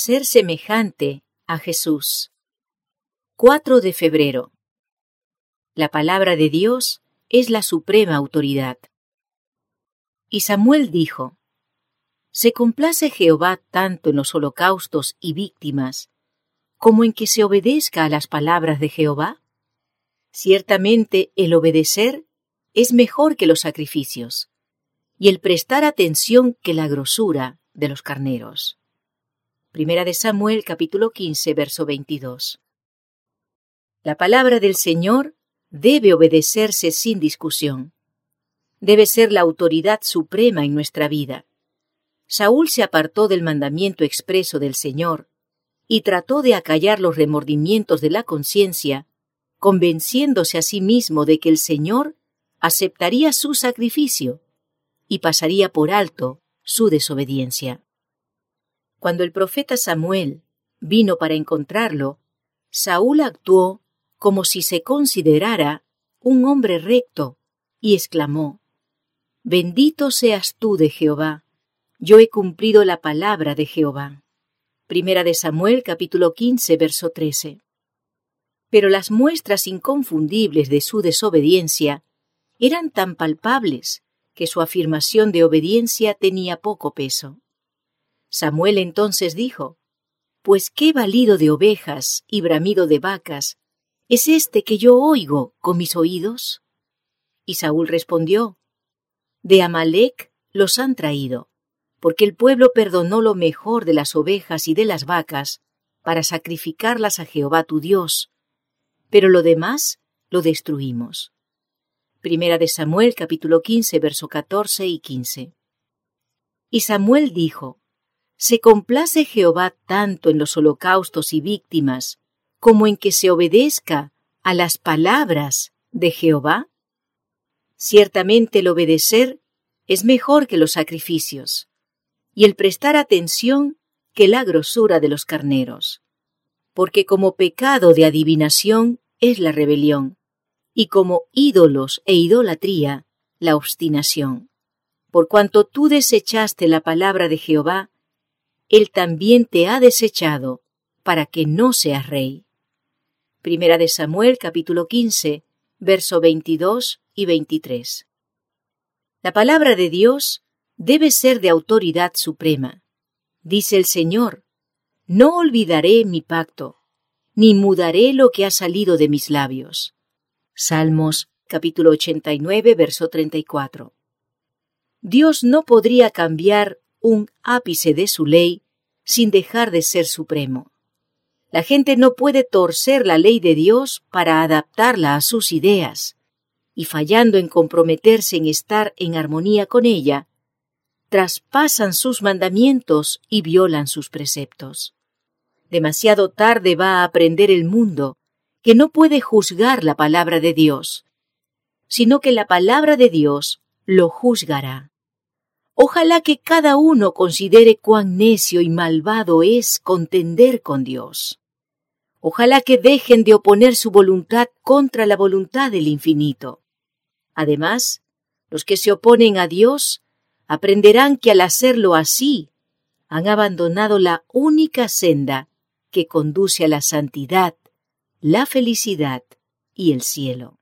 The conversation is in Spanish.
Ser semejante a Jesús. 4 de febrero. La palabra de Dios es la suprema autoridad. Y Samuel dijo, ¿Se complace Jehová tanto en los holocaustos y víctimas como en que se obedezca a las palabras de Jehová? Ciertamente el obedecer es mejor que los sacrificios, y el prestar atención que la grosura de los carneros. Primera de Samuel capítulo 15 verso 22. La palabra del Señor debe obedecerse sin discusión. Debe ser la autoridad suprema en nuestra vida. Saúl se apartó del mandamiento expreso del Señor y trató de acallar los remordimientos de la conciencia, convenciéndose a sí mismo de que el Señor aceptaría su sacrificio y pasaría por alto su desobediencia. Cuando el profeta Samuel vino para encontrarlo, Saúl actuó como si se considerara un hombre recto y exclamó, Bendito seas tú de Jehová, yo he cumplido la palabra de Jehová. Primera de Samuel capítulo 15 verso 13. Pero las muestras inconfundibles de su desobediencia eran tan palpables que su afirmación de obediencia tenía poco peso. Samuel entonces dijo, Pues qué valido de ovejas y bramido de vacas es este que yo oigo con mis oídos? Y Saúl respondió, De Amalek los han traído, porque el pueblo perdonó lo mejor de las ovejas y de las vacas para sacrificarlas a Jehová tu Dios, pero lo demás lo destruimos. Primera de Samuel capítulo 15 verso 14 y 15. Y Samuel dijo, ¿Se complace Jehová tanto en los holocaustos y víctimas como en que se obedezca a las palabras de Jehová? Ciertamente el obedecer es mejor que los sacrificios, y el prestar atención que la grosura de los carneros, porque como pecado de adivinación es la rebelión, y como ídolos e idolatría la obstinación. Por cuanto tú desechaste la palabra de Jehová, Él también te ha desechado para que no seas rey. Primera de Samuel capítulo 15, verso 22 y 23. La palabra de Dios debe ser de autoridad suprema. Dice el Señor, no olvidaré mi pacto, ni mudaré lo que ha salido de mis labios. Salmos capítulo 89, verso 34. Dios no podría cambiar un ápice de su ley sin dejar de ser supremo. La gente no puede torcer la ley de Dios para adaptarla a sus ideas, y fallando en comprometerse en estar en armonía con ella, traspasan sus mandamientos y violan sus preceptos. Demasiado tarde va a aprender el mundo que no puede juzgar la palabra de Dios, sino que la palabra de Dios lo juzgará. Ojalá que cada uno considere cuán necio y malvado es contender con Dios. Ojalá que dejen de oponer su voluntad contra la voluntad del infinito. Además, los que se oponen a Dios aprenderán que al hacerlo así, han abandonado la única senda que conduce a la santidad la felicidad y el cielo.